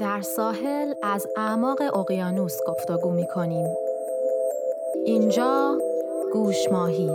در ساحل از اعماق اقیانوس گفتگو می کنیم. اینجا گوش ماهی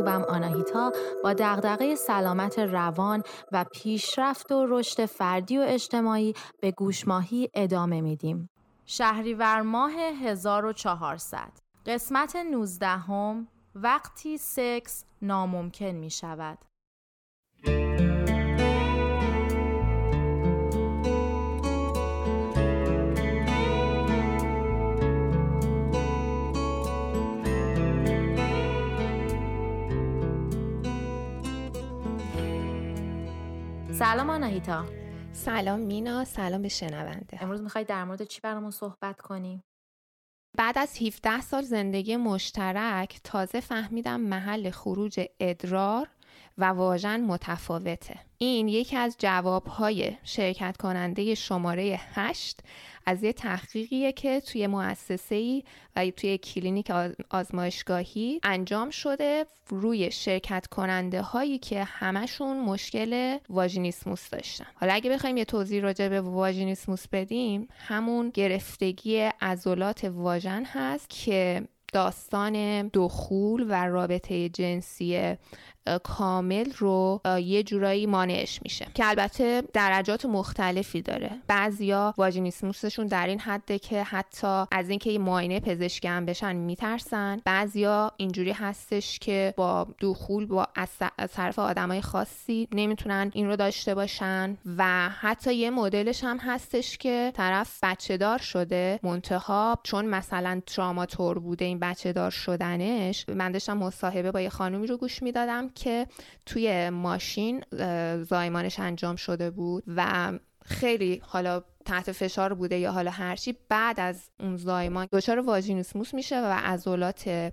خوبم آناهیتا با دغدغه سلامت روان و پیشرفت و رشد فردی و اجتماعی به گوشماهی ادامه میدیم. شهریور ماه 1400 قسمت 19 هم وقتی سکس ناممکن می شود. سلام آناهیتا سلام مینا سلام به شنونده امروز می‌خوای در مورد چی برامون صحبت کنیم؟ بعد از 17 سال زندگی مشترک تازه فهمیدم محل خروج ادرار و واژن متفاوته. این یکی از جوابهای شرکت کننده شماره 8 از یه تحقیقیه که توی مؤسسه و توی کلینیک آزمایشگاهی انجام شده روی شرکت کننده هایی که همشون مشکل واژینیسموس داشتن. حالا اگه بخوایم یه توضیح راجع به واژینیسموس بدیم همون گرفتگی عضلات واژن هست که داستان دخول و رابطه جنسی کامل رو یه جورایی مانعش میشه. که البته درجات مختلفی داره. بعضیا واژینیسموسشون در این حده که حتی از اینکه یه معاینه پزشکی هم بشن میترسن. بعضیا اینجوری هستش که با دخول با از طرف آدمای خاصی نمی‌تونن این رو داشته باشن و حتی یه مدلش هم هستش که طرف بچه دار شده منتها چون مثلا تراماتور بوده این بچه دار شدنش. من داشتم مصاحبه با یه خانومی رو گوش می‌دادم که توی ماشین زایمانش انجام شده بود و خیلی حالا تحت فشار بوده یا حالا هرچی بعد از اون زایمان دچار واژینیسموس میشه و عضلات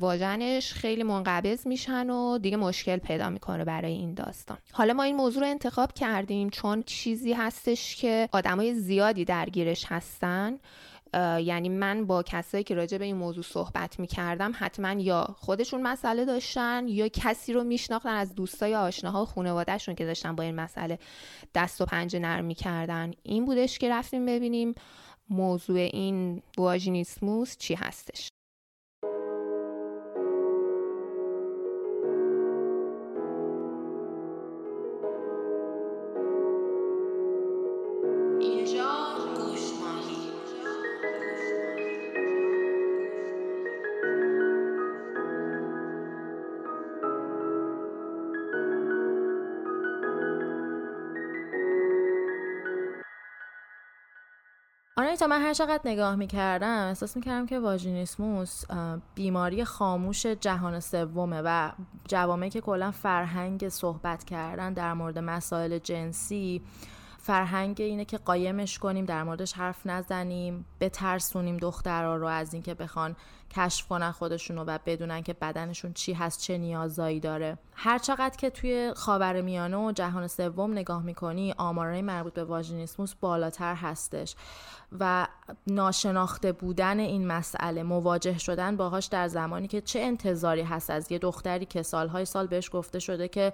واژنش خیلی منقبض میشن و دیگه مشکل پیدا می‌کنه برای این داستان. حالا ما این موضوع رو انتخاب کردیم چون چیزی هستش که آدمای زیادی درگیرش هستن. یعنی من با کسایی که راجع به این موضوع صحبت می کردم حتما یا خودشون مسئله داشتن یا کسی رو میشناختن از دوستای آشناها و خانوادهشون که داشتن با این مسئله دست و پنجه نرم می‌کردن. این بودش که رفتیم ببینیم موضوع این واژینیسموس چی هستش. آره تا من هر چقدر نگاه می‌کردم احساس می‌کردم که واژینیسموس بیماری خاموش جهان سومه و جوامعی که کلا فرهنگ صحبت کردن در مورد مسائل جنسی فرهنگ اینه که قایمش کنیم در موردش حرف نزنیم بترسونیم دخترها رو از اینکه بخوان کشف کنن خودشونو و بدونن که بدنشون چی هست چه نیازایی داره. هر چقدر که توی خاورمیانه و جهان سوم نگاه می‌کنی آمارای مربوط به واژینیسموس بالاتر هستش و ناشناخته بودن این مسئله مواجه شدن باهاش در زمانی که چه انتظاری هست از یه دختری که سالهای سال بهش گفته شده که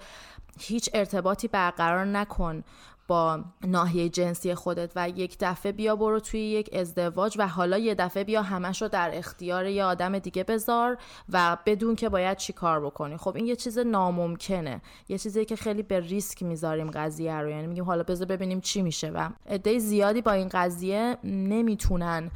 هیچ ارتباطی برقرار نکن. با ناحیه جنسی خودت و یک دفعه بیا برو توی یک ازدواج و حالا یه دفعه بیا همش رو در اختیار یه آدم دیگه بذار و بدون که باید چی کار بکنی. خب این یه چیز ناممکنه. یه چیزی که خیلی به ریسک می‌ذاریم قضیه رو. یعنی میگیم حالا بذار ببینیم چی میشه و عده زیادی با این قضیه نمی‌تونن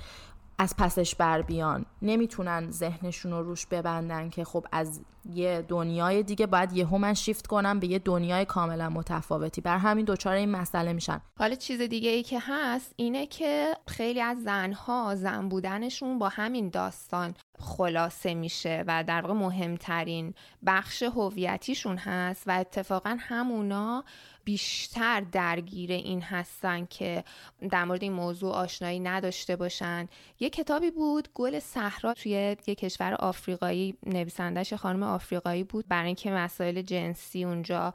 از پسش بر بیان. نمی‌تونن ذهنشون رو روش ببندن که خب از یه دنیای دیگه باید یهو من شیفت کنم به یه دنیای کاملا متفاوتی. بر همین دوچار این مسئله میشن. حالا چیز دیگه ای که هست اینه که خیلی از زنها زن بودنشون با همین داستان خلاصه میشه و در واقع مهمترین بخش هویتیشون هست و اتفاقا همونا بیشتر درگیر این هستن که در مورد این موضوع آشنایی نداشته باشن. یه کتابی بود گل صحرا توی یه کشور آفریقایی نویسندش خانم آفریقایی بود. برای اینکه مسائل جنسی اونجا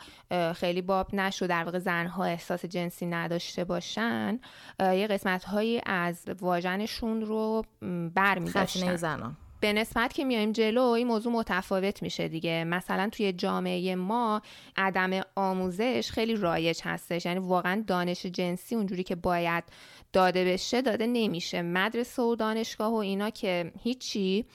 خیلی باب نشد در واقع زنها احساس جنسی نداشته باشن یه قسمت هایی از واژنشون رو برمیداشتن. زنان. به نسبت که میایم جلو این موضوع متفاوت میشه دیگه. مثلا توی جامعه ما عدم آموزش خیلی رایج هستش. یعنی واقعا دانش جنسی اونجوری که باید داده بشه داده نمیشه. مدرسه و دانشگاه و اینا که هیچی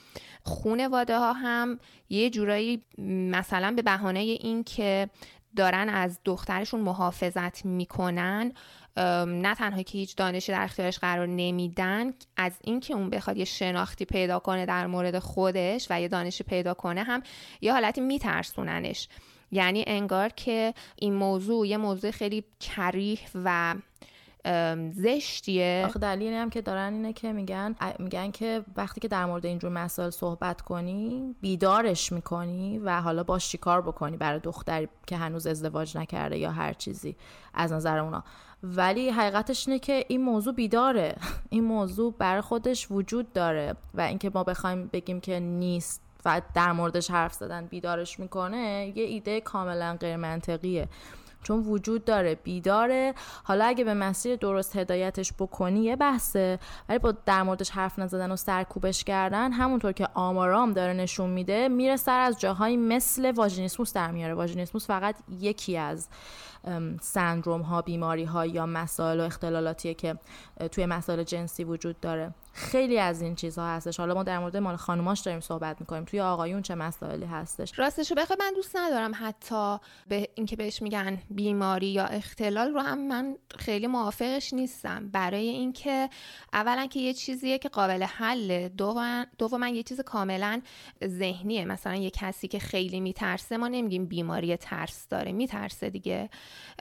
خونواده ها هم یه جورایی مثلا به بهانه این که دارن از دخترشون محافظت می‌کنن نه تنها که هیچ دانشی در اختیارش قرار نمیدن از اینکه اون بخواد یه شناختی پیدا کنه در مورد خودش و یه دانشی پیدا کنه هم یه حالتی میترسوننش. یعنی انگار که این موضوع یه موضوع خیلی کریح و زشتیه. آخه دلیلی هم که دارن اینه که میگن میگن که وقتی که در مورد اینجور مسائل صحبت کنی بیدارش می‌کنی و حالا باش چیکار بکنی برای دختری که هنوز ازدواج نکرده یا هر چیزی از نظر اونا. ولی حقیقتش اینه که این موضوع بیداره. این موضوع برای خودش وجود داره و اینکه ما بخوایم بگیم که نیست و در موردش حرف زدن بیدارش می‌کنه یه ایده کاملا غیر منطقیه. چون وجود داره بیداره. حالا اگه به مسیر درست هدایتش بکنی یه بحثه. ولی با در موردش حرف نزدن و سرکوبش کردن همونطور که آمارام داره نشون میده میره سر از جاهایی مثل واژینیسموس در میاره. واژینیسموس فقط یکی از سندروم ها بیماری ها یا مسائل و اختلالاتیه که توی مسائل جنسی وجود داره. خیلی از این چیزها هستش. حالا ما در مورد مال خانوماش داریم صحبت می‌کنیم. توی آقایون چه مسائلی هستش؟ راستشو بخوای من دوست ندارم حتی به اینکه بهش میگن بیماری یا اختلال رو هم من خیلی موافقش نیستم. برای اینکه اولا که یه چیزیه که قابل حل دوم من یه چیز کاملا ذهنیه. مثلا یه کسی که خیلی میترسه ما نمیگیم بیماری ترس داره میترسه دیگه.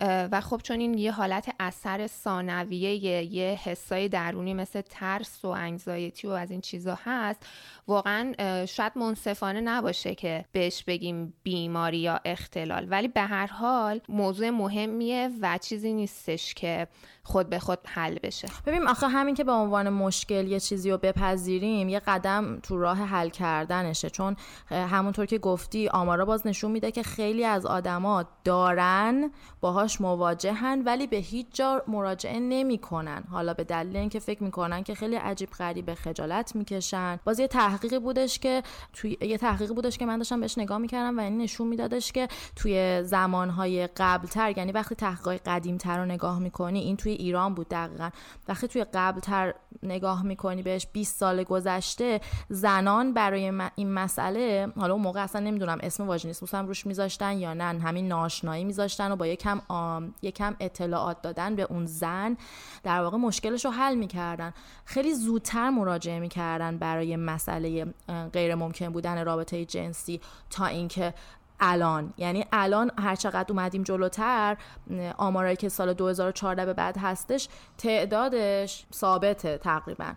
و خب چون این یه حالت اثر ثانویه یه حسای درونی مثل ترس و انگزایتی و از این چیزا هست واقعا شاید منصفانه نباشه که بهش بگیم بیماری یا اختلال. ولی به هر حال موضوع مهمیه و چیزی نیستش که خود به خود حل بشه. ببین آخه همین که به عنوان مشکل یه چیزی رو بپذیریم یه قدم تو راه حل کردنشه. چون همونطور که گفتی آمارا باز نشون میده که خیلی از آدما دارن باهاش مواجهن ولی به هیچ جا مراجعه نمی‌کنن. حالا به دلیل اینکه فکر می‌کنن که خیلی عجیب غریب خجالت می‌کشن. باز یه تحقیقی بودش که توی یه تحقیقی بودش که من داشتم بهش نگاه می‌کردم و این نشون میدادش که توی زمانهای قبلتر یعنی وقتی تحقیقات قدیمتر رو نگاه می‌کنی این توی ایران بود دقیقا. وقتی توی قبلتر نگاه می‌کنی بهش 20 سال گذشته زنان برای این مسئله حالا اون موقع اصلا نمی‌دونم اسم واژینیسموس هم روش میذاشتن یا نه همین ناشنایی میذاشتن و با یکم یکم اطلاعات دادن به اون زن. در واقع مشکلش رو حل می‌کردن. خیلی زودتر مراجعه می‌کردن برای مسئله غیر ممکن بودن رابطه جنسی تا اینکه الان. یعنی الان هر چقدر اومدیم جلوتر آمارایی که سال 2014 به بعد هستش تعدادش ثابته تقریبا.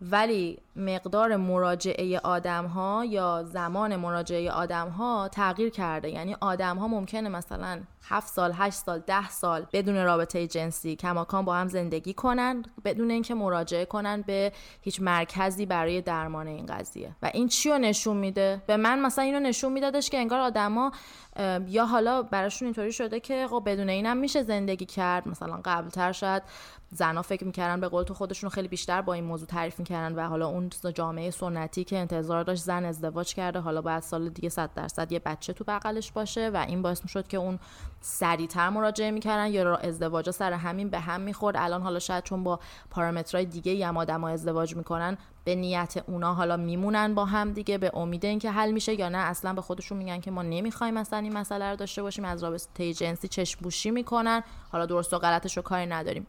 ولی مقدار مراجعه آدم ها یا زمان مراجعه آدم ها تغییر کرده. یعنی آدم ها ممکنه مثلا 7 سال 8 سال 10 سال بدون رابطه جنسی کماکان با هم زندگی کنن بدون اینکه مراجعه کنن به هیچ مرکزی برای درمان این قضیه. و این چی رو نشون میده؟ به من مثلا اینو نشون میدادش که انگار آدما یا حالا براشون اینطوری شده که خب بدون اینم میشه زندگی کرد. مثلا قبلتر شاید زنا فکر می‌کردن به قول تو خودشون خیلی بیشتر با این موضوع تعریف می‌کردن و حالا اون جامعه سنتی که انتظار داشت زن ازدواج کرده حالا بعد سال دیگه 100 درصد یه بچه تو بغلش باشه و این باعث می‌شد که اون سریعتر مراجعه می‌کردن. یا ازدواج سر همین به هم می‌خورد. الان حالا شاید چون با پارامترهای دیگه هم آدم ازدواج می‌کنن به نیت اونا حالا میمونن با هم دیگه به امید اینکه حل میشه یا نه اصلا به خودشون میگن که ما نمی‌خوایم مثلا این مسئله رو داشته باشیم از رابطه جنسی چشم می‌کنن. حالا درست و غلطش رو کاری نداریم.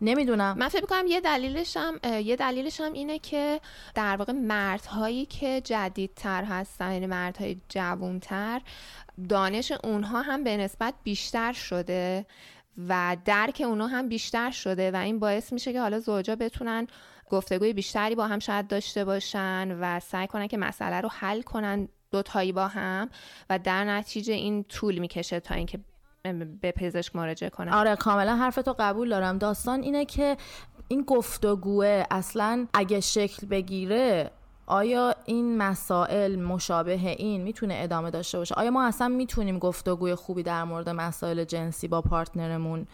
نمی‌دونم. من فکر می‌کنم یه دلیلش هم یه دلیلش هم اینه که در واقع مردهایی که جدیدتر هستن یعنی مردهای جوونتر دانش اونها هم به نسبت بیشتر شده و درک اونها هم بیشتر شده و این باعث میشه که حالا زوجا بتونن گفتگوی بیشتری با هم شاید داشته باشن و سعی کنن که مسئله رو حل کنن دوتایی با هم و در نتیجه این طول می‌کشه تا اینکه به پزشک مراجعه کنن. آره کاملا حرفتو قبول دارم. داستان اینه که این گفتگوه اصلا اگه شکل بگیره آیا این مسائل مشابه این می‌تونه ادامه داشته باشه؟ آیا ما اصلا می‌تونیم گفتگوی خوبی در مورد مسائل جنسی با پارتنرمون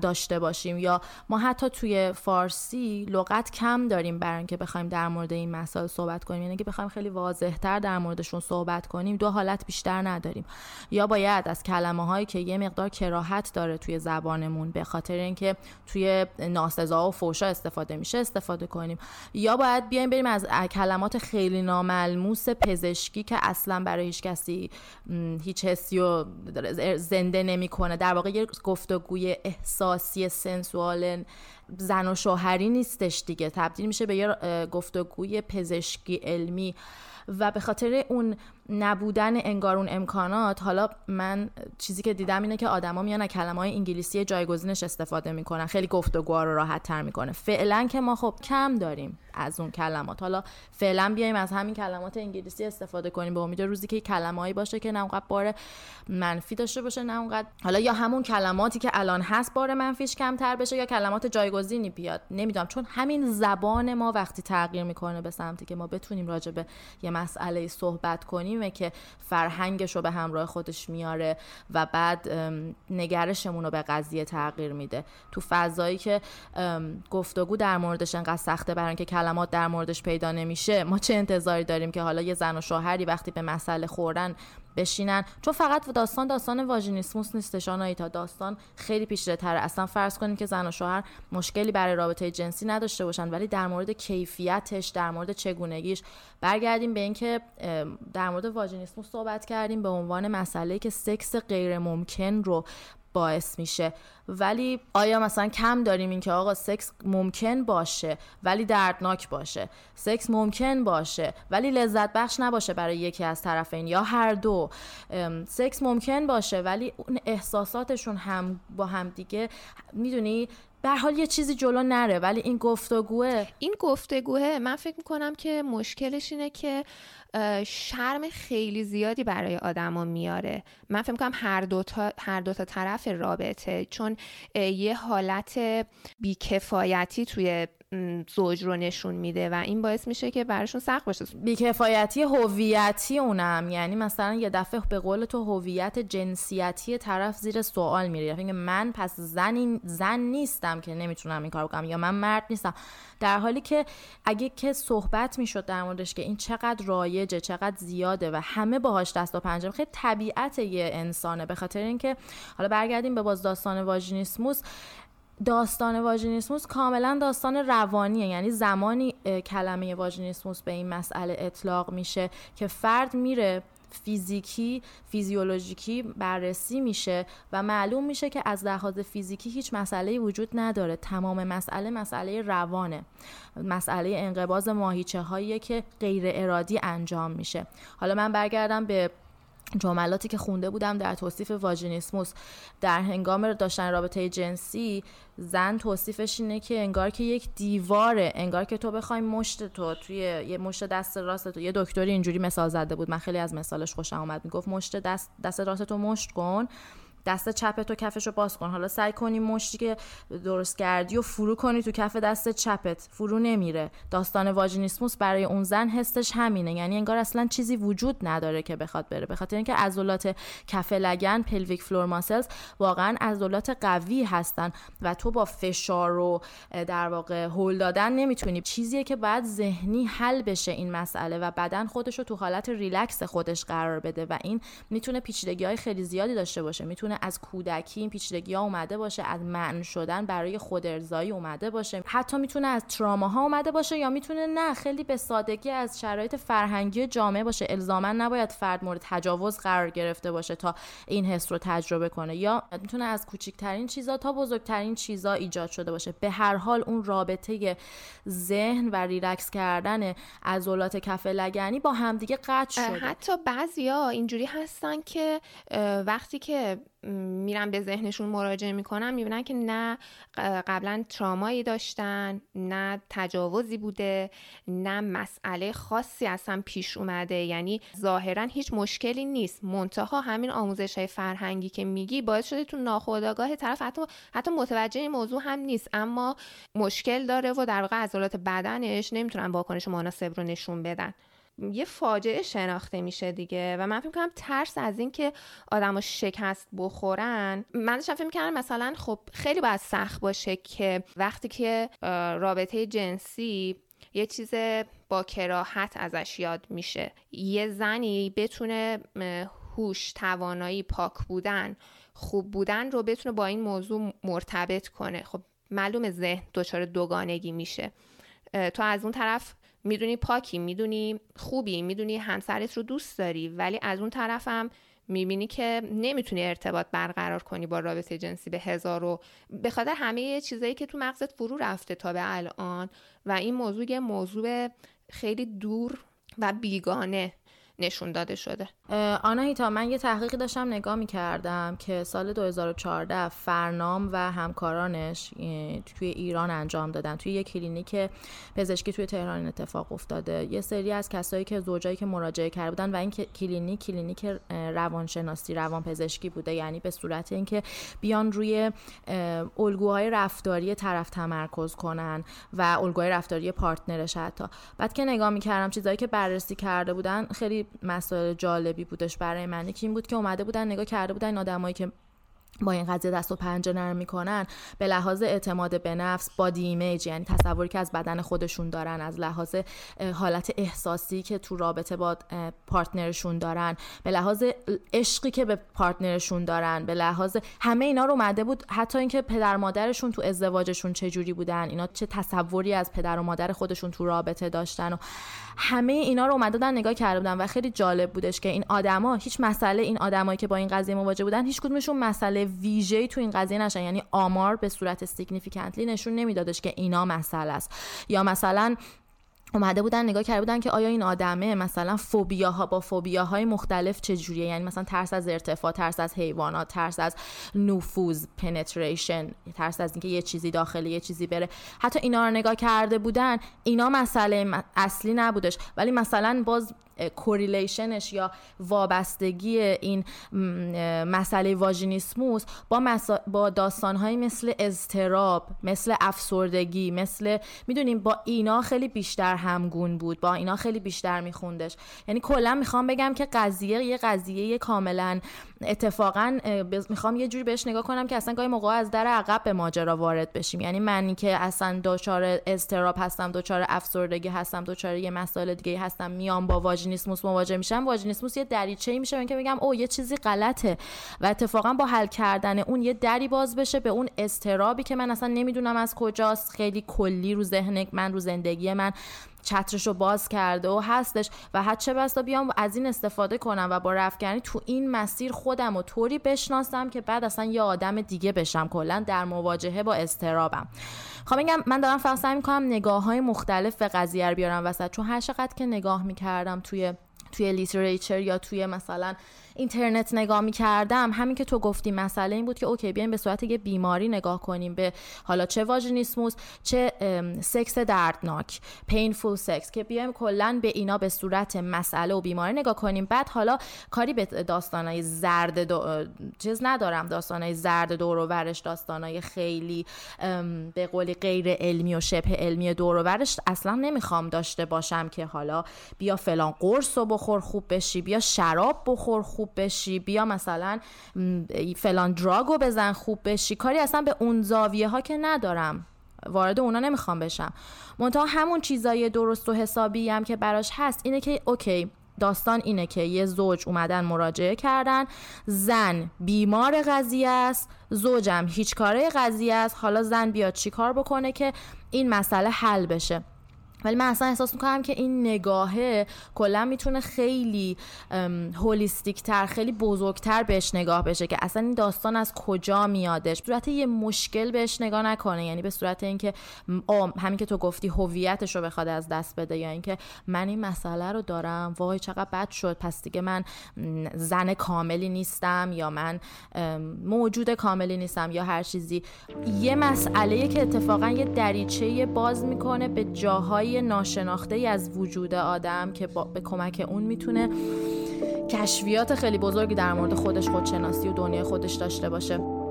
داشته باشیم؟ یا ما حتی توی فارسی لغت کم داریم برای اینکه بخوایم در مورد این مسائل صحبت کنیم؟ یعنی که بخوایم خیلی واضحتر در موردشون صحبت کنیم دو حالت بیشتر نداریم. یا باید از کلمه هایی که یه مقدار کراهت داره توی زبانمون به خاطر اینکه توی ناسزا و فوشا استفاده میشه استفاده کنیم. یا باید بیایم بریم از کلمات خیلی ناملموس پزشکی که اصلا برای هیچ کسی هیچ حسی و زنده نمی‌کنه. در واقع یه گفتگوی احساسی سنسوال زن و شوهری نیستش دیگه. تبدیل میشه به یه گفتگوی پزشکی علمی و به خاطر اون نبودن انگار اون امکانات حالا من چیزی که دیدم اینه که آدما میان کلمه های انگلیسی جایگزینش استفاده می‌کنن. خیلی گفتگوها رو راحت تر می‌کنه. فعلا که ما خب کم داریم از اون کلمات. حالا فعلا بیایم از همین کلمات انگلیسی استفاده کنیم به امید روزی که کلمه‌ای باشه که نه اونقدر بار منفی داشته باشه نه اونقدر حالا یا همون کلماتی که الان هست بار منفیش کمتر بشه یا کلمات جایگزینی بیاد. نمی‌دونم چون همین زبان ما وقتی تغییر می‌کنه به سمتی که ما بتونیم راجع به یه مسئله صحبت کنیم که فرهنگش رو به همراه خودش میاره و بعد نگرشمون رو به قضیه تغییر میده. تو فضایی که گفتگو در موردش انقدر سخته برای اینکه کلمات در موردش پیدا نمیشه ما چه انتظاری داریم که حالا یه زن و شوهری وقتی به مسئله خوردن بشینن. چون فقط داستان داستان واژینیسموس نیستش تا داستان خیلی پیچیده تره. اصلا فرض کنیم که زن و شوهر مشکلی برای رابطه جنسی نداشته باشن ولی در مورد کیفیتش در مورد چگونگیش برگردیم به اینکه در مورد واژینیسموس صحبت کردیم به عنوان مسئله که سکس غیر ممکن رو باعث میشه. ولی آیا مثلا کم داریم اینکه آقا سکس ممکن باشه ولی دردناک باشه. سکس ممکن باشه ولی لذت بخش نباشه برای یکی از طرفین یا هر دو. سکس ممکن باشه ولی اون احساساتشون هم با هم دیگه می‌دونی؟ به حال یه چیزی جلو نره. ولی این گفتگوه این گفتگوه من فکر می‌کنم که مشکلش اینه که شرم خیلی زیادی برای آدما میاره. من فکر می‌کنم هر دو تا هر دو تا طرف رابطه. چون یه حالت بیکفایتی توی زوج رو نشون میده و این باعث میشه که براشون سخت باشه. بیکفایتی هویتی اونم یعنی مثلا یه دفعه به قول تو هویت جنسیتی طرف زیر سوال میره. یعنی من پس زن زن نیستم که نمی‌تونم این کار کنم یا من مرد نیستم. در حالی که اگه که صحبت می‌شد در موردش که این چقدر رایجه چقدر زیاده و همه باهاش دست و پنجه خیلی طبیعت یه انسانه. به خاطر اینکه حالا برگردیم به باز داستان واژینیسموس. داستان واژینیسموس کاملا داستان روانیه. یعنی زمانی کلمه واژینیسموس به این مسئله اطلاق میشه که فرد میره فیزیکی فیزیولوژیکی بررسی میشه و معلوم میشه که از لحاظ فیزیکی هیچ مسئله وجود نداره. تمام مسئله مسئله روانه. مسئله انقباز ماهیچه هایی که غیر ارادی انجام میشه. حالا من برگردم به جملاتی که خونده بودم در توصیف واژینیسموس. در هنگام داشتن رابطه جنسی زن توصیفش اینه که انگار که یک دیواره انگار که تو بخوای مشت تو توی یه مشت دست راست تو. یه دکتری اینجوری مثال زده بود. من خیلی از مثالش خوشم اومد. می‌گفت مشت دست دست راست تو مشت کن. دست چپ تو کفش رو باز کن. حالا سعی کنی مشتی که درست کردی و فرو کنی تو کف دست چپت. فرو نمیره. داستان واژینیسموس برای اون زن حسش همینه. یعنی انگار اصلا چیزی وجود نداره که بخواد بره. به خاطر اینکه عضلات کف لگن pelvic floor muscles واقعا عضلات قوی هستن و تو با فشار و در واقع هل دادن نمی‌تونی. چیزیه که بعد ذهنی حل بشه این مسئله و بدن خودش رو تو حالت ریلکس خودش قرار بده و این می‌تونه پیچیدگی های خیلی زیادی داشته باشه. می‌تونه از کودکی این پیچیدگی ها اومده باشه از منع شدن برای خود ارضایی اومده باشه. حتی می‌تونه از تراما اومده باشه یا می‌تونه نه خیلی به سادگی از شرایط فرهنگی جامعه باشه. الزاما نباید فرد مورد تجاوز قرار گرفته باشه تا این حس رو تجربه کنه. یا می‌تونه از کوچکترین چیزا تا بزرگترین چیزا ایجاد شده باشه. به هر حال اون رابطه ذهن و ریلکس کردن عضلات کف لگنی با همدیگه قطع شده. حتی بعضیا اینجوری هستن که وقتی که میرن به ذهنشون مراجعه می‌کنن می‌بینن که نه قبلا ترامایی داشتن نه تجاوزی بوده نه مسئله خاصی اصلا پیش اومده. یعنی ظاهرا هیچ مشکلی نیست. منتها همین آموزش های فرهنگی که میگی باعث شده تو ناخودآگاه طرف حتی حتی متوجه این موضوع هم نیست. اما مشکل داره و در واقع عضلات بدنش نمی‌تونن واکنش مناسب رو نشون بدن. یه فاجعه شناخته میشه دیگه. و من فکر کنم ترس از اینکه آدما شکست بخورن. من داشتم فکر می‌کردم مثلا خب خیلی باید سخت باشه که وقتی که رابطه جنسی یه چیز با کراهت ازش یاد میشه. یه زنی بتونه هوش توانایی پاک بودن خوب بودن رو بتونه با این موضوع مرتبط کنه. خب معلوم ذهن دچار دوگانگی میشه. تو از اون طرف می‌دونی پاکی می‌دونی خوبی می‌دونی همسرت رو دوست داری ولی از اون طرفم می‌بینی که نمی‌تونی ارتباط برقرار کنی با رابطه جنسی به هزار و به خاطر همه چیزایی که تو مغزت فرو رفته تا به الان و این موضوع یه موضوع خیلی دور و بیگانه. نشون داده شده. آناهیتا من یه تحقیقی داشتم نگاه می‌کردم که سال 2014 فرنام و همکارانش توی ایران انجام دادن. توی یه کلینیک پزشکی توی تهران اتفاق افتاده. یه سری از کسایی که زوجایی که مراجعه کرده بودن و این کلینیک کلینیک روانشناسی روانپزشکی بوده. یعنی به صورت اینکه بیان روی الگوهای رفتاری طرف تمرکز کنن و الگوهای رفتاری پارتنرش حتی. بعد که نگاه می‌کردم چیزایی که بررسی کرده بودن خیلی مسائل جالبی بودش برای من. یکی این بود که اومده بودن نگاه کرده بودن این آدمایی که با این قضیه دست و پنجه نرم می‌کنن به لحاظ اعتماد به نفس body image یعنی تصوری که از بدن خودشون دارن از لحاظ حالت احساسی که تو رابطه با پارتنرشون دارن به لحاظ عشقی که به پارتنرشون دارن به لحاظ همه اینا رو اومده بود. حتی اینکه پدر مادرشون تو ازدواجشون چه جوری بودن اینا چه تصوری از پدر و مادر خودشون تو رابطه داشتن و همه اینا رو اومده بودن نگاه کرده بودن و خیلی جالب بودش که این آدما هیچ مسئله این آدمایی که با این قضیه مواجه بودن هیچ کدومشون مسئله ویژه‌ای تو این قضیه نشدن. یعنی آمار به صورت significantly نشون نمیدادش که اینا مسئله است. یا مثلا اومده بودن نگاه کرده بودن که آیا این آدمه مثلا فوبیاها با فوبیاهای مختلف چجوریه؟ یعنی مثلا ترس از ارتفاع ترس از حیوانات ترس از نفوذ penetration ترس از اینکه یه چیزی داخل یه چیزی بره. حتی اینا رو نگاه کرده بودن اینا مسئله اصلی نبودش. ولی مثلا باز کوریلیشنش یا وابستگی این مسئله واژینیسموس با, مسا... با داستانهایی مثل اضطراب مثل افسردگی مثل می‌دونیم با اینا خیلی بیشتر همگون بود با اینا خیلی بیشتر میخوندش. یعنی کلا می‌خوام بگم که قضیه یه قضیه کاملا اتفاقا می‌خوام یه جوری بهش نگاه کنم که اصلا گاهی موقع از در عقب به ماجرا وارد بشیم. یعنی منی که اصلا دچار اضطراب هستم دچار افسردگی هستم دچار یه مسائل دیگه هستم میام با واژینیسموس مواجه میشم واژینیسموس یه دریچه میشه که میگم او یه چیزی غلطه. و اتفاقا با حل کردن اون یه دری باز بشه به اون استرابی که من اصلا نمی‌دونم از کجاست. خیلی کلی رو ذهن من رو زندگی من. چترش رو باز کرده و هستش و حد چه بستا بیام از این استفاده کنم و با رفتگرنی تو این مسیر خودم و طوری بشناسم که بعد اصلا یه آدم دیگه بشم. کلا در مواجهه با استرابم خب میگم من دارم فقط سعی می‌کنم نگاه های مختلف به قضیه رو بیارم وسط. چون هر چقدر که نگاه می‌کردم توی توی literature یا توی مثلا اینترنت نگاه می کردم همین که تو گفتی مسئله این بود که okay بیایم به صورت یه بیماری نگاه کنیم به حالا چه vaginismus چه سکس دردناک painful sex که بیایم کلا به اینا به صورت مسئله و بیماری نگاه کنیم. بعد حالا کاری به داستانای زرد دو... چیز ندارم. داستانای زرد دور و ورش داستانای خیلی به قولی غیر علمی و شبه علمی دور و ورش اصلا نمی‌خوام داشته باشم که حالا بیا فلان قرص رو بخور خوب بشی بیا شراب بخور خوب خوب بشی بیا مثلا فلان دراگو بزن خوب بشی. کاری اصلا به اون زاویه ها که ندارم. وارد اونا نمی‌خوام بشم. منتها همون چیزای درست و حسابی هم که براش هست اینه که اوکی داستان اینه که یه زوج اومدن مراجعه کردن. زن بیمار قضیه است. زوجم هیچ کاره قضیه است. حالا زن بیاد چی کار بکنه که این مسئله حل بشه. ولی من اصلا احساس می‌کنم که این نگاهه کلا می‌تونه خیلی هولیستیک تر خیلی بزرگتر بهش نگاه بشه که اصلا این داستان از کجا میادش. صورت یه مشکل بهش نگاه نکنه یعنی به صورت اینکه همین که تو گفتی هویتش رو بخواد از دست بده یا اینکه من این مسئله رو دارم وای چقدر بد شد پس دیگه من زن کاملی نیستم یا من موجود کاملی نیستم یا هر چیزی. یه مسئله که اتفاقا یه دریچه باز می‌کنه به جاهای ناشناخته ای از وجود آدم که به کمک اون می‌تونه کشفیات خیلی بزرگی در مورد خودش خودشناسی و دنیای خودش داشته باشه.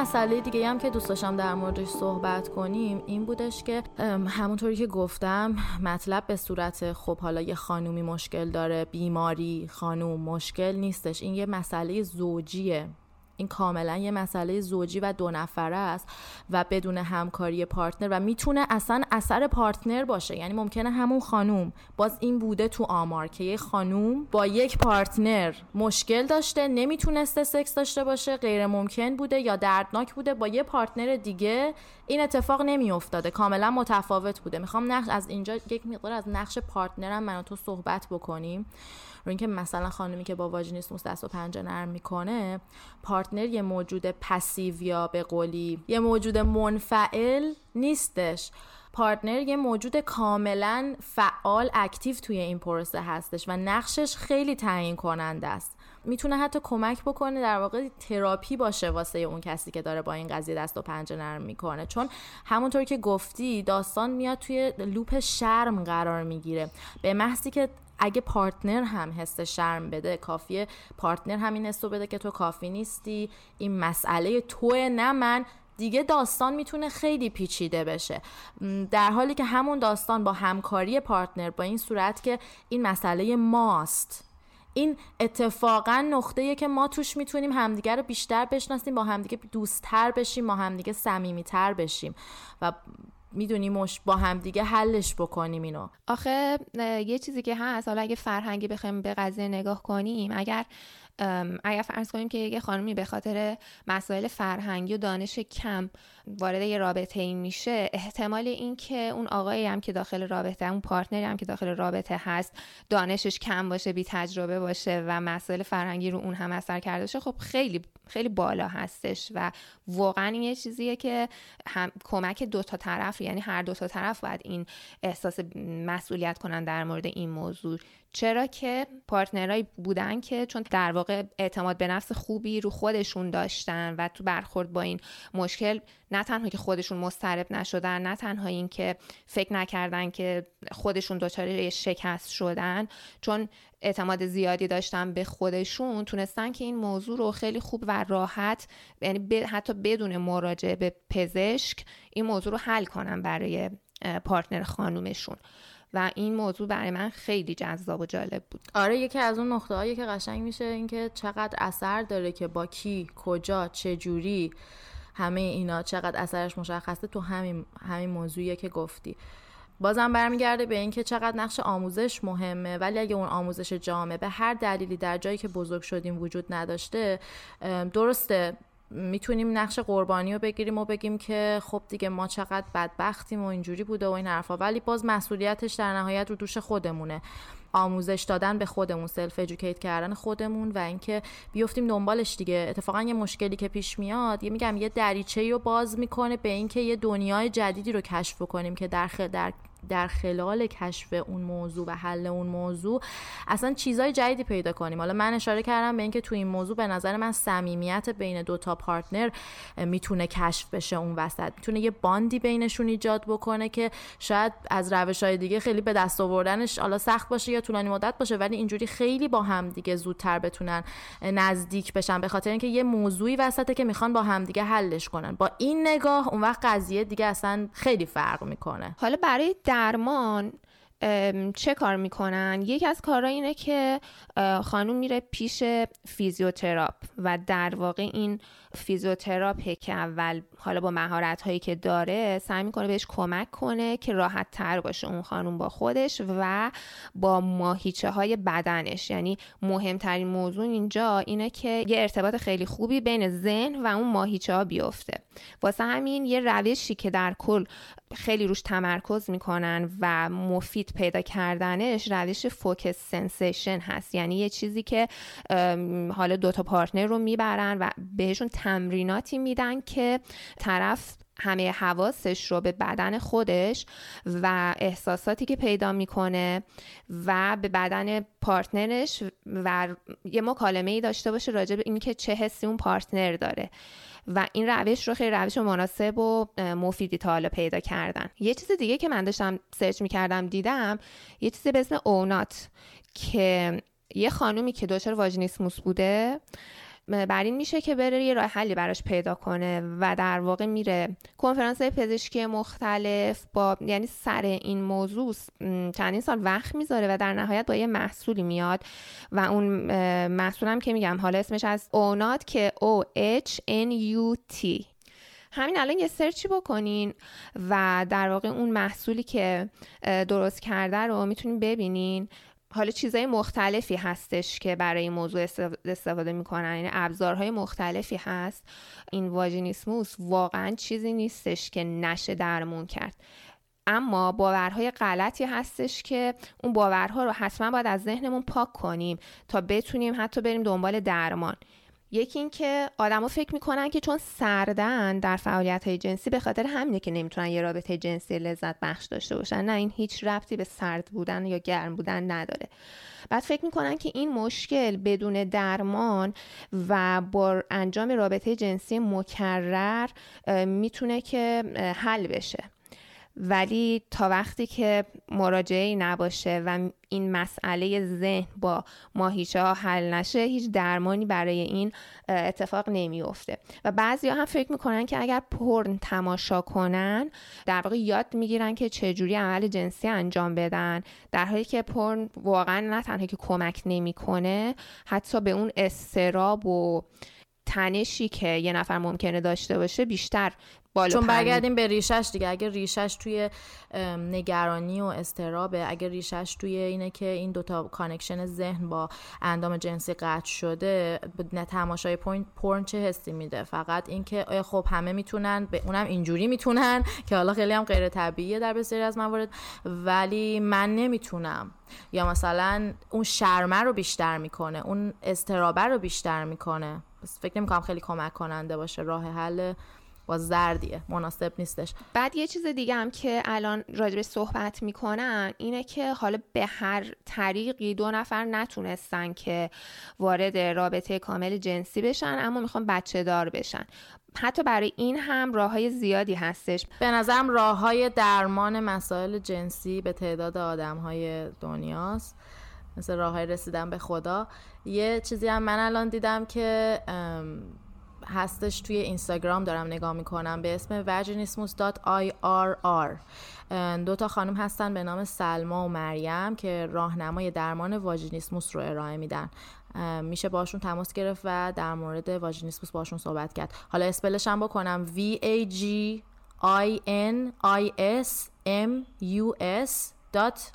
مسئله دیگه هم که دوست داشتم در موردش صحبت کنیم این بودش که همونطوری که گفتم مطلب به صورت خب حالا یه خانومی مشکل داره بیماری خانوم مشکل نیستش. این یه مسئله زوجیه. این کاملا یه مسئله زوجی و دو نفره است و بدون همکاری پارتنر و می‌تونه اصلا اثر پارتنر باشه. یعنی ممکنه همون خانوم باز این بوده تو آمار که یه خانوم با یک پارتنر مشکل داشته نمی‌تونسته سکس داشته باشه غیر ممکن بوده یا دردناک بوده با یه پارتنر دیگه این اتفاق نمیافتاده. کاملا متفاوت بوده. می‌خوام نقش از اینجا یک مقدار از نقش پارتنرم من تو صحبت بکنیم. رو اینکه مثلا خانمی که با vaginismus دست و پنجه نرم می‌کنه پارتنر یه موجود passive یا به قولی یه موجود منفعل نیستش. پارتنر یه موجود کاملا فعال active توی این پروسه هستش و نقشش خیلی تعیین کننده است. می‌تونه حتی کمک بکنه در واقع تراپی باشه واسه اون کسی که داره با این قضیه دست و پنجه نرم می‌کنه. چون همونطور که گفتی داستان میاد توی loop شرم قرار می‌گیره. به محضی که اگه پارتنر هم حس شرم بده کافیه پارتنر همین حسو بده که تو کافی نیستی. این مسئله توه نه من. دیگه داستان می‌تونه خیلی پیچیده بشه. در حالی که همون داستان با همکاری پارتنر با این صورت که این مسئله ماست. این اتفاقا نقطه‌ایه که ما توش می‌تونیم همدیگه رو بیشتر بشناسیم با همدیگه دوستتر بشیم با همدیگه صمیمیتر بشیم. و می‌دونیم با همدیگه حلش بکنیم اینو. آخه یه چیزی که هست حالا اگه فرهنگی بخوایم به قضیه نگاه کنیم اگر اگر فرض کنیم که یه خانمی به خاطر مسائل فرهنگی و دانش کم وارد یه رابطه این میشه احتمال این که اون آقایی هم که داخل رابطه اون پارتنری هم که داخل رابطه هست دانشش کم باشه بی تجربه باشه و مسائل فرهنگی رو اون هم اثر کرده باشه خب خیلی خیلی بالا هستش و واقعا این یه چیزیه که هم کمک دو تا طرف یعنی هر دو تا طرف باید این احساس مسئولیت کنن در مورد این موضوع. چرا که پارتنرایی بودن که چون در واقع اعتماد به نفس خوبی رو خودشون داشتن و تو برخورد با این مشکل نه تنها که خودشون مسترب نشدن نه تنها این که فکر نکردن که خودشون دچار شکست شدن چون اعتماد زیادی داشتن به خودشون تونستن که این موضوع رو خیلی خوب و راحت یعنی حتی بدون مراجعه به پزشک این موضوع رو حل کنن برای پارتنر خانومشون. و این موضوع برای من خیلی جذاب و جالب بود. آره یکی از اون نقطه هایی که قشنگ میشه اینکه چقدر اثر داره که با کی کجا چه جوری همه اینا چقدر اثرش مشخصه تو همین همین موضوعیه که گفتی. بازم برمیگرده به اینکه چقدر نقش آموزش مهمه ولی اگه اون آموزش جامعه به هر دلیلی در جایی که بزرگ شدیم وجود نداشته درسته می‌تونیم نقش قربانی رو بگیریم و بگیم که خب دیگه ما چقدر بدبختیم و اینجوری بوده و این حرفا ولی باز مسئولیتش در نهایت رو دوش خودمونه. آموزش دادن به خودمون سلف ادوکییت کردن خودمون و اینکه بیفتیم دنبالش دیگه. اتفاقا یه مشکلی که پیش میاد یه میگم یه دریچه رو باز می‌کنه به اینکه یه دنیای جدیدی رو کشف کنیم که در, در در خلال کشف اون موضوع و حل اون موضوع اصلا چیزای جدیدی پیدا کنیم. حالا من اشاره کردم به اینکه تو این موضوع به نظر من صمیمیت بین دوتا پارتنر می‌تونه کشف بشه اون وسط. می‌تونه یه باندی بینشون ایجاد بکنه که شاید از روش های دیگه خیلی به دست آوردنش حالا سخت باشه یا طولانی مدت باشه ولی اینجوری خیلی با هم دیگه زودتر بتونن نزدیک بشن. به خاطر اینکه یه موضوعی وسطه که می‌خوان با هم دیگه حلش کنن. با این نگاه اون وقت قضیه دیگه اصلا خیلی فرق می‌کنه. حالا برای درمان چه کار می‌کنن؟ یکی از کارها اینه که خانوم میره پیش فیزیوتراپ و در واقع این فیزیوتراپ که اول حالا با مهارت هایی که داره سعی می‌کنه بهش کمک کنه که راحت تر باشه اون خانوم با خودش و با ماهیچه های بدنش. یعنی مهمترین موضوع اینجا اینه که یه ارتباط خیلی خوبی بین ذهن و اون ماهیچه ها بیفته. واسه همین یه روشی که در کل خیلی روش تمرکز می‌کنن و مفید پیدا کردنش روش focus sensation هست. یعنی یه چیزی که حالا دوتا پارتنر رو می‌برن و بهشون تمریناتی میدن که طرف همه حواسش رو به بدن خودش و احساساتی که پیدا می‌کنه و به بدن پارتنرش و یه مکالمه ای داشته باشه راجع به اینکه چه حسی اون پارتنر داره. و این روش رو خیلی روش مناسب و مفیدی تا حالا پیدا کردن. یه چیز دیگه که من داشتم سرچ می‌کردم دیدم یه چیزی به اسم اونات که یه خانومی که دچار واژینیسموس بوده بر این میشه که بره یه راه حلی براش پیدا کنه و در واقع میره. کنفرانس پزشکی مختلف با یعنی سر این موضوع چندین سال وقت می‌ذاره و در نهایت با یه محصولی میاد و اون محصولم که میگم حالا اسمش از اونات که O H N U T. همین الان یه سرچی بکنین و در واقع اون محصولی که درست کرده رو می‌تونین ببینین حالا چیزهای مختلفی هستش که برای این موضوع استفاده می‌کنن. یعنی ابزارهای مختلفی هست. این واژینیسموس واقعا چیزی نیستش که نشه درمون کرد. اما باورهای غلطی هستش که اون باورها رو حتما باید از ذهنمون پاک کنیم تا بتونیم حتی بریم دنبال درمان. یکی این که آدما فکر می‌کنن که چون سردن در فعالیت های جنسی به خاطر همینه که نمی‌تونن یه رابطه جنسی لذت بخش داشته باشن. نه این هیچ ربطی به سرد بودن یا گرم بودن نداره. بعد فکر می‌کنن که این مشکل بدون درمان و با انجام رابطه جنسی مکرر می‌تونه که حل بشه. ولی تا وقتی که مراجعه نباشه و این مسئله ذهن با ماهیچه حل نشه هیچ درمانی برای این اتفاق نمیافته. و بعضی هم فکر می‌کنن که اگر پرن تماشا کنن در واقع یاد می‌گیرن که چجوری عمل جنسی انجام بدن. در حالی که پرن واقعا نه تنها که کمک نمی‌کنه حتی به اون استراب و تنشی که یه نفر ممکنه داشته باشه بیشتر بالا چون برگردیم به ریشش دیگه. اگه ریشش توی نگرانی و اضطرابه اگه ریشش توی اینه که این دوتا connection ذهن با اندام جنسی قطع شده نه تماشای پورن چه حسی میده؟ فقط اینکه خب همه می‌تونن به اونم اینجوری می‌تونن که حالا خیلی هم غیر طبیعیه در بسیاری از موارد ولی من نمی‌تونم. یا مثلا اون شرمه رو بیشتر می‌کنه اون اضطرابه رو بیشتر می‌کنه. فکر نمی‌کنم خیلی کمک کننده باشه راه حل با زردیه مناسب نیستش. بعد یه چیز دیگه هم که الان راجبه صحبت می‌کنن اینه که حالا به هر طریقی دو نفر نتونستن که وارد رابطه کامل جنسی بشن اما می‌خوان بچه دار بشن. حتی برای این هم راه های زیادی هستش. به نظرم راه های درمان مسائل جنسی به تعداد آدم های دنیاست. مثل راه های رسیدن به خدا. یه چیزی هم من الان دیدم که هستش توی اینستاگرام دارم نگاه می‌کنم. به اسم vaginismus.irr دو تا خانم هستن به نام سلما و مریم که راهنمای درمان واژینیسموس رو ارائه میدن. میشه باشون تماس گرفت و در مورد واژینیسموس باشون صحبت کرد. حالا اسپلش هم بکنم. V A G I N I S M U S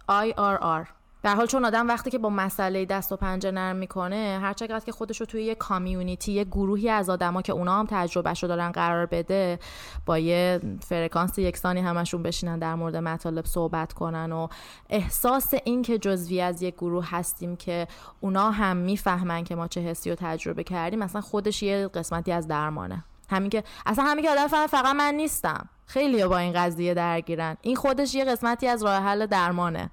I R R. در حال چون آدم وقتی که با مسئله دست و پنجه نرم می‌کنه هر چقدر که خودش رو توی یه کامیونیتی یه گروهی از آدما که اونا هم تجربهش رو دارن قرار بده با یه فرکانس یکسانی همشون بشینن در مورد مطالب صحبت کنن و احساس این که جزوی از یک گروه هستیم که اونا هم می‌فهمن که ما چه حسی رو تجربه کردیم مثلا خودش یه قسمتی از درمانه. همین که اصلا همین که آدم فقط من نیستم. خیلی با این قضیه درگیرن. این خودش یه قسمتی از راه حل درمانه.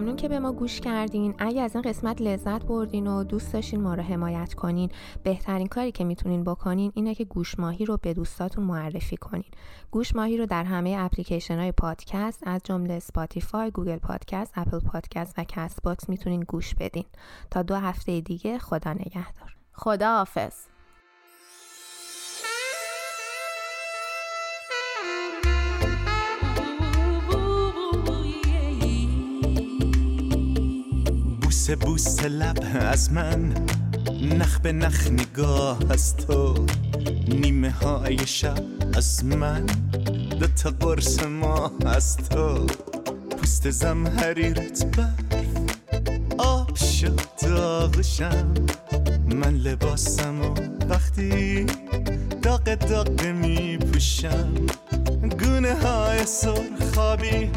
ممنون که به ما گوش کردین. اگه از این قسمت لذت بردین و دوست داشتین ما رو حمایت کنین بهترین کاری که می‌تونین بکنین اینه که گوش ماهی رو به دوستاتون معرفی کنین. گوش ماهی رو در همه اپلیکیشن های پادکست از جمله سپاتیفای، گوگل پادکست، اپل پادکست و کست باکس می‌تونین گوش بدین. تا دو هفته دیگه خدا نگهدار. خدا حافظ بوسه بوسه لب از من نخ به نخ نگاه از تو. نیمه های شب از من دو تا قرص ما از تو. پوست زمهریرت برف آب شد داغشم. من لباسم و وقتی داغ داغ می پوشم گونه های سرخابی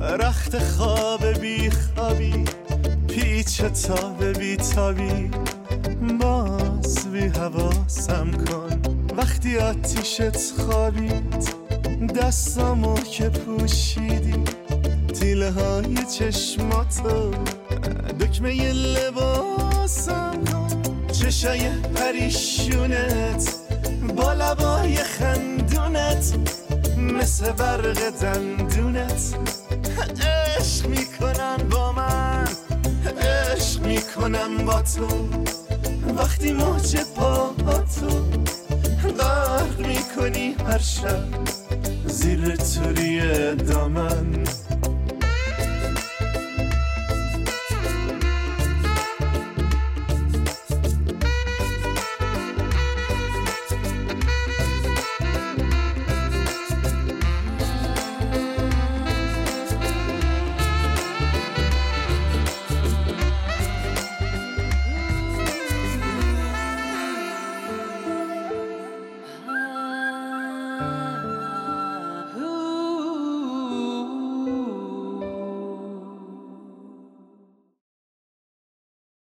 رخت خواب بی خوابی پیچ تاب بی تابی باز بی حواسم کن. وقتی آتیشت خوابید دستامو که پوشیدی تیله های چشماتو دکمه لباسم کن. چشای پریشونت با لبای خندونت مثل برق دندونت. عشق من می‌کنم با تو. وقتی موج پا تو غرق می‌کنی هر شب زیر توری دامن.